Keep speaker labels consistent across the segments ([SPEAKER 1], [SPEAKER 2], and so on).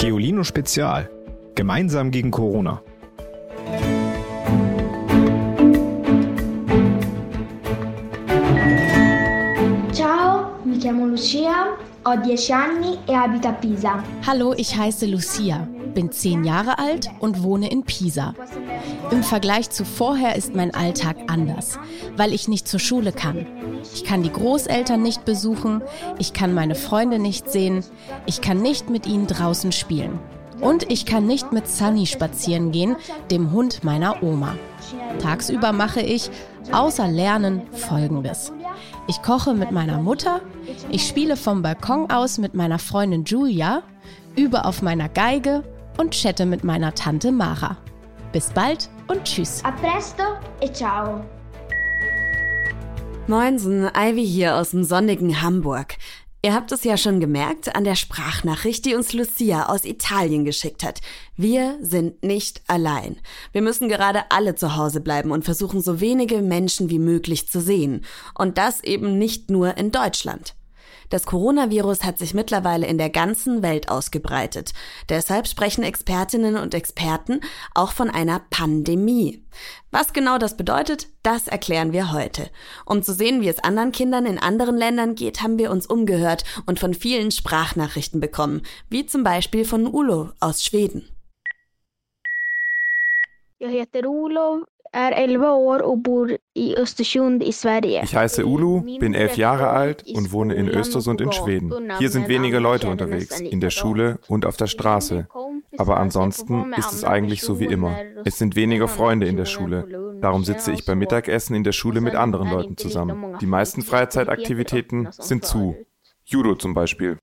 [SPEAKER 1] Geolino Spezial. Gemeinsam gegen Corona.
[SPEAKER 2] Ciao, mi chiamo Lucia, ho 10 anni e abito a Pisa.
[SPEAKER 3] Hallo, ich heiße Lucia, bin zehn Jahre alt und wohne in Pisa. Im Vergleich zu vorher ist mein Alltag anders, weil ich nicht zur Schule kann. Ich kann die Großeltern nicht besuchen, ich kann meine Freunde nicht sehen, ich kann nicht mit ihnen draußen spielen. Und ich kann nicht mit Sunny spazieren gehen, dem Hund meiner Oma. Tagsüber mache ich, außer Lernen, Folgendes. Ich koche mit meiner Mutter, ich spiele vom Balkon aus mit meiner Freundin Julia, übe auf meiner Geige und chatte mit meiner Tante Mara. Bis bald und tschüss.
[SPEAKER 2] A presto e ciao.
[SPEAKER 4] Moinsen, Ivy hier aus dem sonnigen Hamburg. Ihr habt es ja schon gemerkt an der Sprachnachricht, die uns Lucia aus Italien geschickt hat. Wir sind nicht allein. Wir müssen gerade alle zu Hause bleiben und versuchen, so wenige Menschen wie möglich zu sehen. Und das eben nicht nur in Deutschland. Das Coronavirus hat sich mittlerweile in der ganzen Welt ausgebreitet. Deshalb sprechen Expertinnen und Experten auch von einer Pandemie. Was genau das bedeutet, das erklären wir heute. Um zu sehen, wie es anderen Kindern in anderen Ländern geht, haben wir uns umgehört und von vielen Sprachnachrichten bekommen, wie zum Beispiel von Ulo aus Schweden.
[SPEAKER 5] Jag heter Olof, är 11 år och bor i Östersund i Sverige.
[SPEAKER 6] Ich heiße Ulu, bin elf Jahre alt und wohne in Östersund in Schweden. Hier sind wenige Leute unterwegs, in der Schule und auf der Straße. Aber ansonsten ist es eigentlich so wie immer. Es sind weniger Freunde in der Schule. Darum sitze ich beim Mittagessen in der Schule mit anderen Leuten zusammen. Die meisten Freizeitaktivitäten sind zu. Judo zum Beispiel.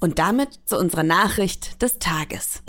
[SPEAKER 4] Und damit zu unserer Nachricht des Tages.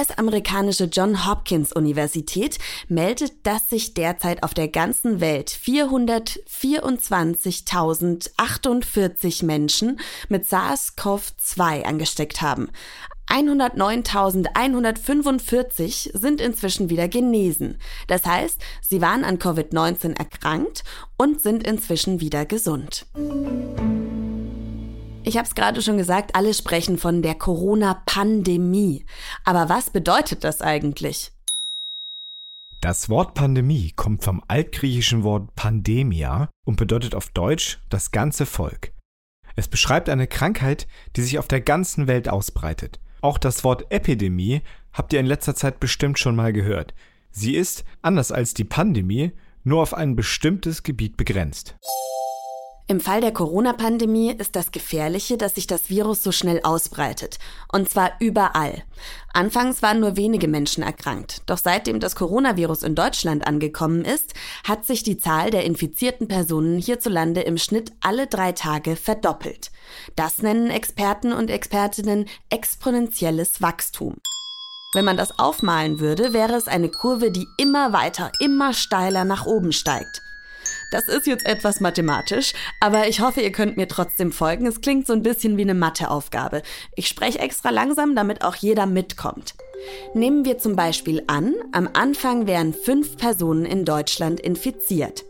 [SPEAKER 4] US-amerikanische John Hopkins Universität meldet, dass sich derzeit auf der ganzen Welt 424.048 Menschen mit SARS-CoV-2 angesteckt haben. 109.145 sind inzwischen wieder genesen. Das heißt, sie waren an Covid-19 erkrankt und sind inzwischen wieder gesund. Ich habe es gerade schon gesagt, alle sprechen von der Corona-Pandemie. Aber was bedeutet das eigentlich?
[SPEAKER 1] Das Wort Pandemie kommt vom altgriechischen Wort Pandemia und bedeutet auf Deutsch das ganze Volk. Es beschreibt eine Krankheit, die sich auf der ganzen Welt ausbreitet. Auch das Wort Epidemie habt ihr in letzter Zeit bestimmt schon mal gehört. Sie ist, anders als die Pandemie, nur auf ein bestimmtes Gebiet begrenzt.
[SPEAKER 4] Im Fall der Corona-Pandemie ist das Gefährliche, dass sich das Virus so schnell ausbreitet. Und zwar überall. Anfangs waren nur wenige Menschen erkrankt. Doch seitdem das Coronavirus in Deutschland angekommen ist, hat sich die Zahl der infizierten Personen hierzulande im Schnitt alle drei Tage verdoppelt. Das nennen Experten und Expertinnen exponentielles Wachstum. Wenn man das aufmalen würde, wäre es eine Kurve, die immer weiter, immer steiler nach oben steigt. Das ist jetzt etwas mathematisch, aber ich hoffe, ihr könnt mir trotzdem folgen. Es klingt so ein bisschen wie eine Matheaufgabe. Ich spreche extra langsam, damit auch jeder mitkommt. Nehmen wir zum Beispiel an, am Anfang wären fünf Personen in Deutschland infiziert.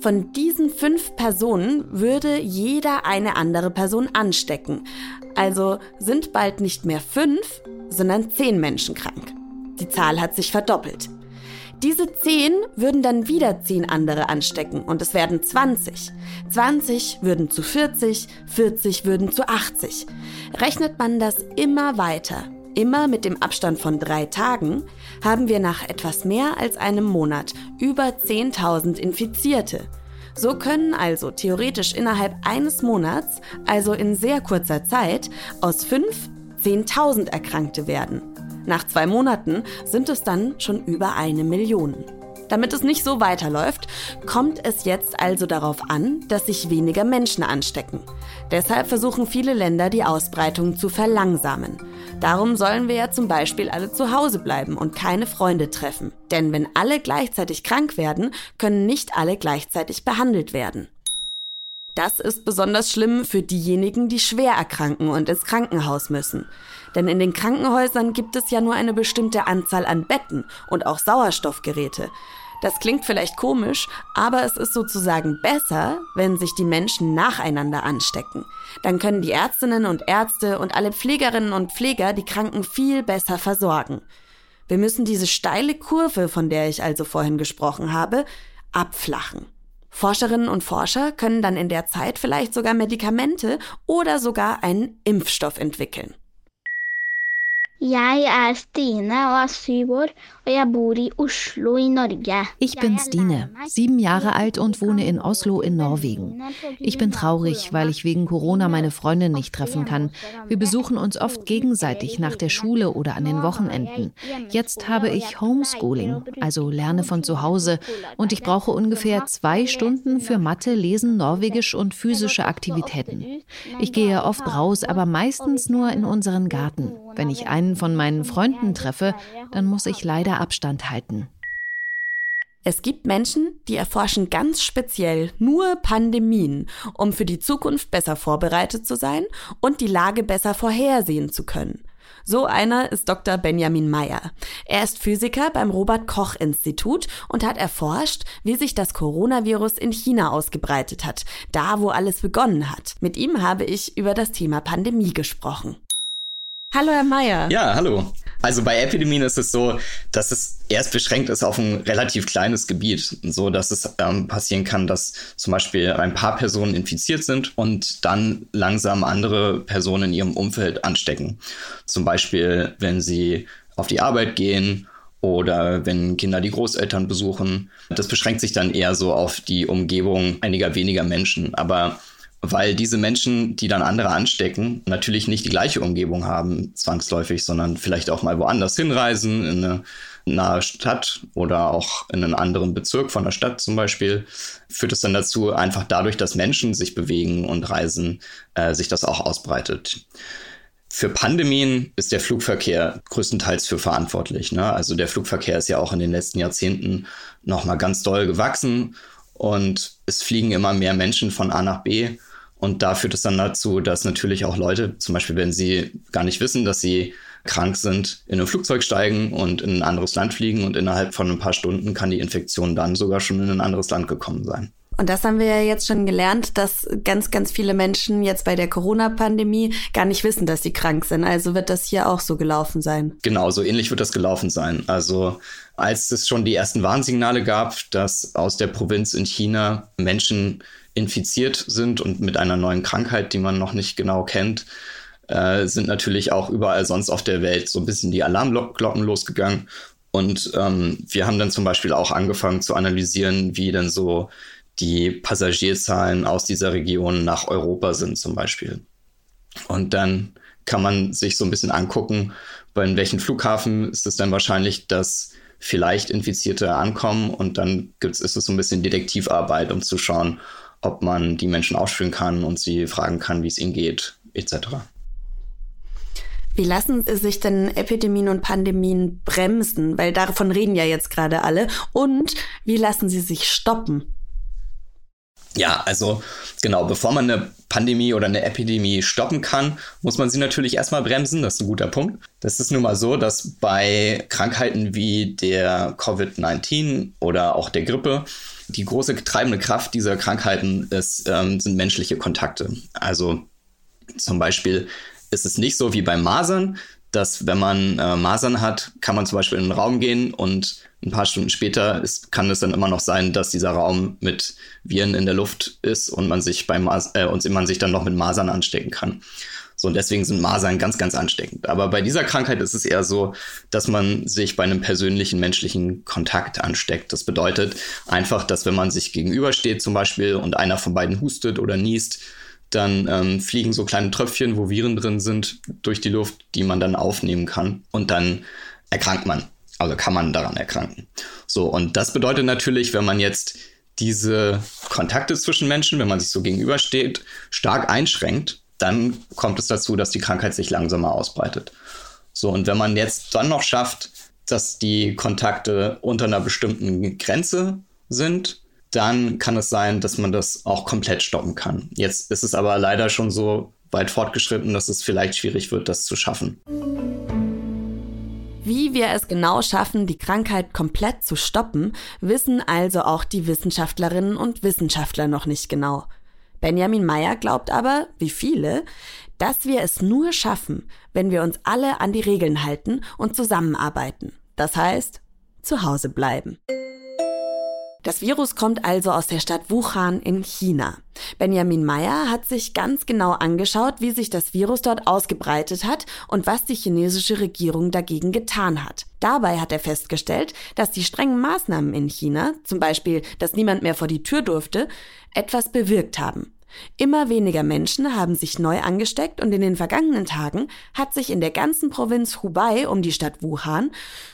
[SPEAKER 4] Von diesen fünf Personen würde jeder eine andere Person anstecken. Also sind bald nicht mehr fünf, sondern zehn Menschen krank. Die Zahl hat sich verdoppelt. Diese 10 würden dann wieder 10 andere anstecken und es werden 20. 20 würden zu 40, 40 würden zu 80. Rechnet man das immer weiter, immer mit dem Abstand von drei Tagen, haben wir nach etwas mehr als einem Monat über 10.000 Infizierte. So können also theoretisch innerhalb eines Monats, also in sehr kurzer Zeit, aus 5 10.000 Erkrankte werden. Nach zwei Monaten sind es dann schon über eine Million. Damit es nicht so weiterläuft, kommt es jetzt also darauf an, dass sich weniger Menschen anstecken. Deshalb versuchen viele Länder, die Ausbreitung zu verlangsamen. Darum sollen wir ja zum Beispiel alle zu Hause bleiben und keine Freunde treffen. Denn wenn alle gleichzeitig krank werden, können nicht alle gleichzeitig behandelt werden. Das ist besonders schlimm für diejenigen, die schwer erkranken und ins Krankenhaus müssen. Denn in den Krankenhäusern gibt es ja nur eine bestimmte Anzahl an Betten und auch Sauerstoffgeräte. Das klingt vielleicht komisch, aber es ist sozusagen besser, wenn sich die Menschen nacheinander anstecken. Dann können die Ärztinnen und Ärzte und alle Pflegerinnen und Pfleger die Kranken viel besser versorgen. Wir müssen diese steile Kurve, von der ich also vorhin gesprochen habe, abflachen. Forscherinnen und Forscher können dann in der Zeit vielleicht sogar Medikamente oder sogar einen Impfstoff entwickeln.
[SPEAKER 5] Jeg er Stine og er syv år, og jeg bor i Oslo i Norge.
[SPEAKER 7] Ich bin Stine, sieben Jahre alt und wohne in Oslo in Norwegen. Ich bin traurig, weil ich wegen Corona meine Freundin nicht treffen kann. Wir besuchen uns oft gegenseitig nach der Schule oder an den Wochenenden. Jetzt habe ich Homeschooling, also lerne von zu Hause, und ich brauche ungefähr zwei Stunden für Mathe, Lesen, Norwegisch und physische Aktivitäten. Ich gehe oft raus, aber meistens nur in unseren Garten. Wenn ich einen einen von meinen Freunden treffe, dann muss ich leider Abstand halten.
[SPEAKER 4] Es gibt Menschen, die erforschen ganz speziell nur Pandemien, um für die Zukunft besser vorbereitet zu sein und die Lage besser vorhersehen zu können. So einer ist Dr. Benjamin Meyer. Er ist Physiker beim Robert Koch Institut und hat erforscht, wie sich das Coronavirus in China ausgebreitet hat, da wo alles begonnen hat. Mit ihm habe ich über das Thema Pandemie gesprochen. Hallo, Herr Mayer.
[SPEAKER 8] Ja, hallo. Also bei Epidemien ist es so, dass es erst beschränkt ist auf ein relativ kleines Gebiet, so dass es ähm, passieren kann, dass zum Beispiel ein paar Personen infiziert sind und dann langsam andere Personen in ihrem Umfeld anstecken. Zum Beispiel, wenn sie auf die Arbeit gehen oder wenn Kinder die Großeltern besuchen. Das beschränkt sich dann eher so auf die Umgebung einiger weniger Menschen. Aber weil diese Menschen, die dann andere anstecken, natürlich nicht die gleiche Umgebung haben, zwangsläufig, sondern vielleicht auch mal woanders hinreisen, in eine nahe Stadt oder auch in einen anderen Bezirk von der Stadt zum Beispiel, führt es dann dazu, einfach dadurch, dass Menschen sich bewegen und reisen, äh, sich das auch ausbreitet. Für Pandemien ist der Flugverkehr größtenteils für verantwortlich. Ne? Also der Flugverkehr ist ja auch in den letzten Jahrzehnten nochmal ganz doll gewachsen und es fliegen immer mehr Menschen von A nach B und da führt es dann dazu, dass natürlich auch Leute, zum Beispiel wenn sie gar nicht wissen, dass sie krank sind, in ein Flugzeug steigen und in ein anderes Land fliegen und innerhalb von ein paar Stunden kann die Infektion dann sogar schon in ein anderes Land gekommen sein.
[SPEAKER 4] Und das haben wir ja jetzt schon gelernt, dass ganz, ganz viele Menschen jetzt bei der Corona-Pandemie gar nicht wissen, dass sie krank sind. Also wird das hier auch so gelaufen sein.
[SPEAKER 8] Genau, so ähnlich wird das gelaufen sein. Also als es schon die ersten Warnsignale gab, dass aus der Provinz in China Menschen infiziert sind und mit einer neuen Krankheit, die man noch nicht genau kennt, äh, sind natürlich auch überall sonst auf der Welt so ein bisschen die Alarmglocken losgegangen. Und ähm, wir haben dann zum Beispiel auch angefangen zu analysieren, wie denn so die Passagierzahlen aus dieser Region nach Europa sind zum Beispiel. Und dann kann man sich so ein bisschen angucken, bei welchen Flughafen ist es dann wahrscheinlich, dass vielleicht Infizierte ankommen und dann gibt's, ist es so ein bisschen Detektivarbeit, um zu schauen, ob man die Menschen aufspüren kann und sie fragen kann, wie es ihnen geht, etc.
[SPEAKER 4] Wie lassen sich denn Epidemien und Pandemien bremsen? Weil davon reden ja jetzt gerade alle. Und wie lassen sie sich stoppen?
[SPEAKER 8] Ja, also genau, bevor man eine Pandemie oder eine Epidemie stoppen kann, muss man sie natürlich erstmal bremsen. Das ist ein guter Punkt. Das ist nun mal so, dass bei Krankheiten wie der Covid-19 oder auch der Grippe die große treibende Kraft dieser Krankheiten ist, ähm, sind menschliche Kontakte. Also zum Beispiel ist es nicht so wie bei Masern, dass wenn man äh, Masern hat, kann man zum Beispiel in einen Raum gehen und ein paar Stunden später ist, kann es dann immer noch sein, dass dieser Raum mit Viren in der Luft ist und man sich beim Mas äh, und man sich dann noch mit Masern anstecken kann. So, und deswegen sind Masern ganz, ganz ansteckend. Aber bei dieser Krankheit ist es eher so, dass man sich bei einem persönlichen menschlichen Kontakt ansteckt. Das bedeutet einfach, dass wenn man sich gegenübersteht zum Beispiel und einer von beiden hustet oder niest, dann ähm, fliegen so kleine Tröpfchen, wo Viren drin sind, durch die Luft, die man dann aufnehmen kann. Und dann erkrankt man. Also kann man daran erkranken. So, und das bedeutet natürlich, wenn man jetzt diese Kontakte zwischen Menschen, wenn man sich so gegenübersteht, stark einschränkt, dann kommt es dazu, dass die Krankheit sich langsamer ausbreitet. So, und wenn man jetzt dann noch schafft, dass die Kontakte unter einer bestimmten Grenze sind, dann kann es sein, dass man das auch komplett stoppen kann. Jetzt ist es aber leider schon so weit fortgeschritten, dass es vielleicht schwierig wird, das zu schaffen.
[SPEAKER 4] Wie wir es genau schaffen, die Krankheit komplett zu stoppen, wissen also auch die Wissenschaftlerinnen und Wissenschaftler noch nicht genau. Benjamin Meyer glaubt aber, wie viele, dass wir es nur schaffen, wenn wir uns alle an die Regeln halten und zusammenarbeiten. Das heißt, zu Hause bleiben. Das Virus kommt also aus der Stadt Wuhan in China. Benjamin Meyer hat sich ganz genau angeschaut, wie sich das Virus dort ausgebreitet hat und was die chinesische Regierung dagegen getan hat. Dabei hat er festgestellt, dass die strengen Maßnahmen in China, zum Beispiel, dass niemand mehr vor die Tür durfte, etwas bewirkt haben. Immer weniger Menschen haben sich neu angesteckt und in den vergangenen Tagen hat sich in der ganzen Provinz Hubei um die Stadt Wuhan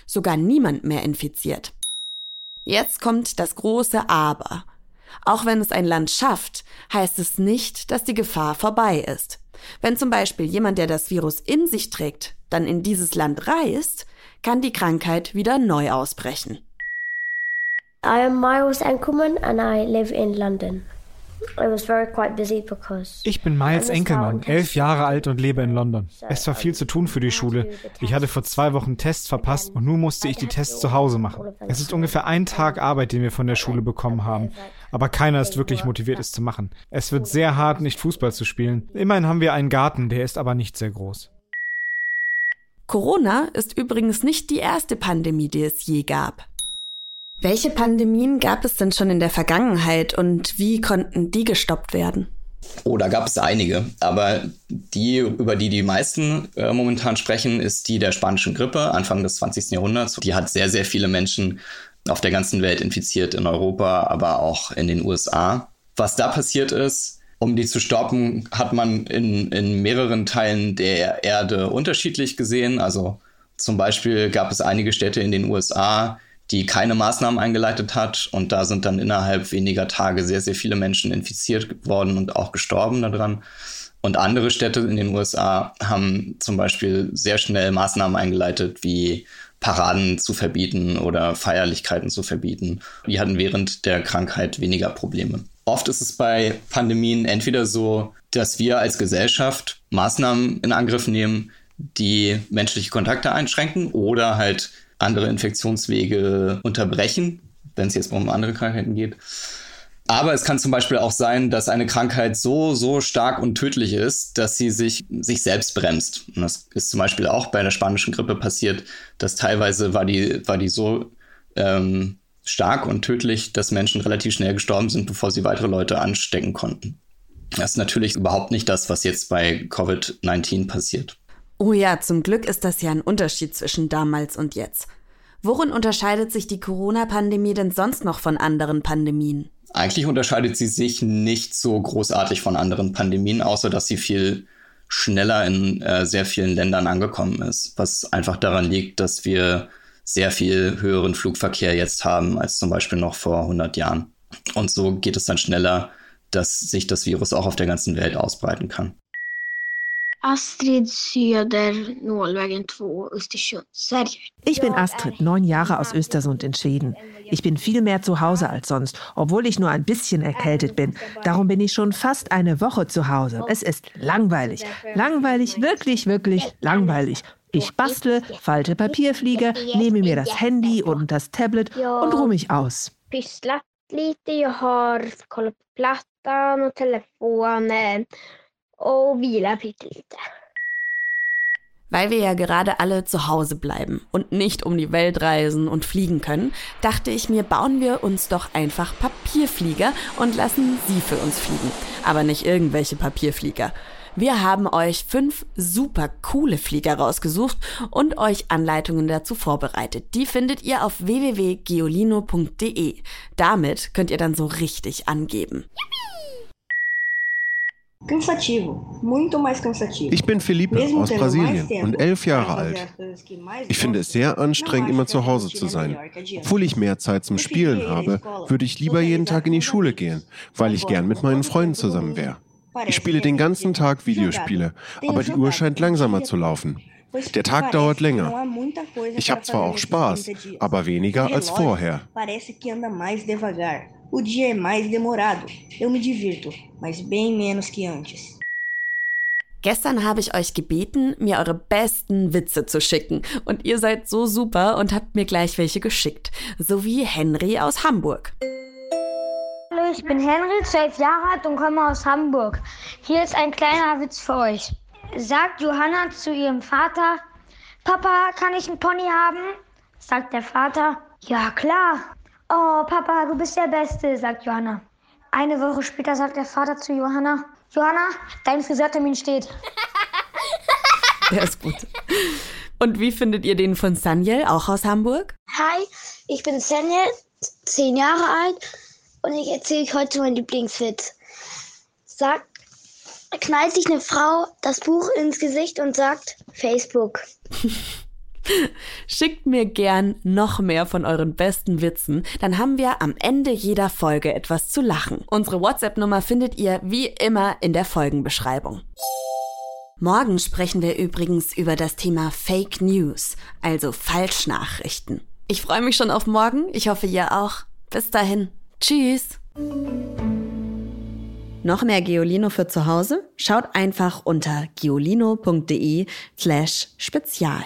[SPEAKER 4] sogar niemand mehr infiziert. Jetzt kommt das große Aber. Auch wenn es ein Land schafft, heißt es nicht, dass die Gefahr vorbei ist. Wenn zum Beispiel jemand, der das Virus in sich trägt, dann in dieses Land reist, kann die Krankheit wieder neu ausbrechen.
[SPEAKER 5] I am Miles Enkelman and I live in London.
[SPEAKER 1] Ich bin Miles Enkelmann, elf Jahre alt und lebe in London. Es war viel zu tun für die Schule. Ich hatte vor zwei Wochen Tests verpasst und nun musste ich die Tests zu Hause machen. Es ist ungefähr ein Tag Arbeit, den wir von der Schule bekommen haben. Aber keiner ist wirklich motiviert, es zu machen. Es wird sehr hart, nicht Fußball zu spielen. Immerhin haben wir einen Garten, der ist aber nicht sehr groß.
[SPEAKER 4] Corona ist übrigens nicht die erste Pandemie, die es je gab. Welche Pandemien gab es denn schon in der Vergangenheit und wie konnten die gestoppt werden?
[SPEAKER 8] Oh, da gab es einige. Aber die, über die die meisten äh, momentan sprechen, ist die der spanischen Grippe Anfang des 20. Jahrhunderts. Die hat sehr, sehr viele Menschen auf der ganzen Welt infiziert, in Europa, aber auch in den USA. Was da passiert ist, um die zu stoppen, hat man in, in mehreren Teilen der Erde unterschiedlich gesehen. Also zum Beispiel gab es einige Städte in den USA, die keine Maßnahmen eingeleitet hat. Und da sind dann innerhalb weniger Tage sehr, sehr viele Menschen infiziert worden und auch gestorben daran. Und andere Städte in den USA haben zum Beispiel sehr schnell Maßnahmen eingeleitet, wie Paraden zu verbieten oder Feierlichkeiten zu verbieten. Die hatten während der Krankheit weniger Probleme. Oft ist es bei Pandemien entweder so, dass wir als Gesellschaft Maßnahmen in Angriff nehmen, die menschliche Kontakte einschränken oder halt andere Infektionswege unterbrechen, wenn es jetzt um andere Krankheiten geht. Aber es kann zum Beispiel auch sein, dass eine Krankheit so, so stark und tödlich ist, dass sie sich, sich selbst bremst. Und das ist zum Beispiel auch bei der spanischen Grippe passiert, dass teilweise war die, war die so ähm, stark und tödlich, dass Menschen relativ schnell gestorben sind, bevor sie weitere Leute anstecken konnten. Das ist natürlich überhaupt nicht das, was jetzt bei Covid-19 passiert.
[SPEAKER 4] Oh ja, zum Glück ist das ja ein Unterschied zwischen damals und jetzt. Worin unterscheidet sich die Corona-Pandemie denn sonst noch von anderen Pandemien?
[SPEAKER 8] Eigentlich unterscheidet sie sich nicht so großartig von anderen Pandemien, außer dass sie viel schneller in äh, sehr vielen Ländern angekommen ist, was einfach daran liegt, dass wir sehr viel höheren Flugverkehr jetzt haben als zum Beispiel noch vor 100 Jahren. Und so geht es dann schneller, dass sich das Virus auch auf der ganzen Welt ausbreiten kann.
[SPEAKER 2] Astrid Söder, Nålvägen 2, Östersund, Sverige.
[SPEAKER 9] Ich bin Astrid, neun Jahre aus Östersund in Schweden. Ich bin viel mehr zu Hause als sonst, obwohl ich nur ein bisschen erkältet bin. Darum bin ich schon fast eine Woche zu Hause. Es ist langweilig. Langweilig, wirklich, wirklich langweilig. Ich bastle, falte Papierflieger, nehme mir das Handy und das Tablet und ruhe mich aus.
[SPEAKER 5] Pysslat lite, jag har kollat på plattan och telefonen och vila pyttelite.
[SPEAKER 4] Weil wir ja gerade alle zu Hause bleiben und nicht um die Welt reisen und fliegen können, dachte ich mir, bauen wir uns doch einfach Papierflieger und lassen sie für uns fliegen. Aber nicht irgendwelche Papierflieger. Wir haben euch fünf super coole Flieger rausgesucht und euch Anleitungen dazu vorbereitet. Die findet ihr auf www.geolino.de. Damit könnt ihr dann so richtig angeben. Yippie!
[SPEAKER 10] Ich bin Felipe aus Brasilien und elf Jahre alt. Ich finde es sehr anstrengend, immer zu Hause zu sein. Obwohl ich mehr Zeit zum Spielen habe, würde ich lieber jeden Tag in die Schule gehen, weil ich gern mit meinen Freunden zusammen wäre. Ich spiele den ganzen Tag Videospiele, aber die Uhr scheint langsamer zu laufen. Der Tag dauert länger. Ich habe zwar auch Spaß, aber weniger als vorher.
[SPEAKER 11] O dia é mais demorado. Eu me divirto, mas bem menos que antes.
[SPEAKER 4] Gestern habe ich euch gebeten, mir eure besten Witze zu schicken. Und ihr seid so super und habt mir gleich welche geschickt. So wie Henry aus Hamburg.
[SPEAKER 2] Hallo, ich bin Henry, zwölf Jahre alt und komme aus Hamburg. Hier ist ein kleiner Witz für euch. Sagt Johanna zu ihrem Vater, Papa, kann ich einen Pony haben? Sagt der Vater, ja klar. Oh, Papa, du bist der Beste, sagt Johanna. Eine Woche später sagt der Vater zu Johanna, Johanna, dein Friseurtermin steht.
[SPEAKER 4] Der ist gut. Und wie findet ihr den von Saniel, auch aus Hamburg?
[SPEAKER 5] Hi, ich bin Saniel, zehn Jahre alt und ich erzähle euch heute meinen Lieblingswitz. Sagt, knallt sich eine Frau das Buch ins Gesicht und sagt Facebook.
[SPEAKER 4] Schickt mir gern noch mehr von euren besten Witzen, dann haben wir am Ende jeder Folge etwas zu lachen. Unsere WhatsApp-Nummer findet ihr wie immer in der Folgenbeschreibung. Morgen sprechen wir übrigens über das Thema Fake News, also Falschnachrichten. Ich freue mich schon auf morgen, ich hoffe ihr auch. Bis dahin. Tschüss. Noch mehr Geolino für zu Hause? Schaut einfach unter geolino.de slash spezial.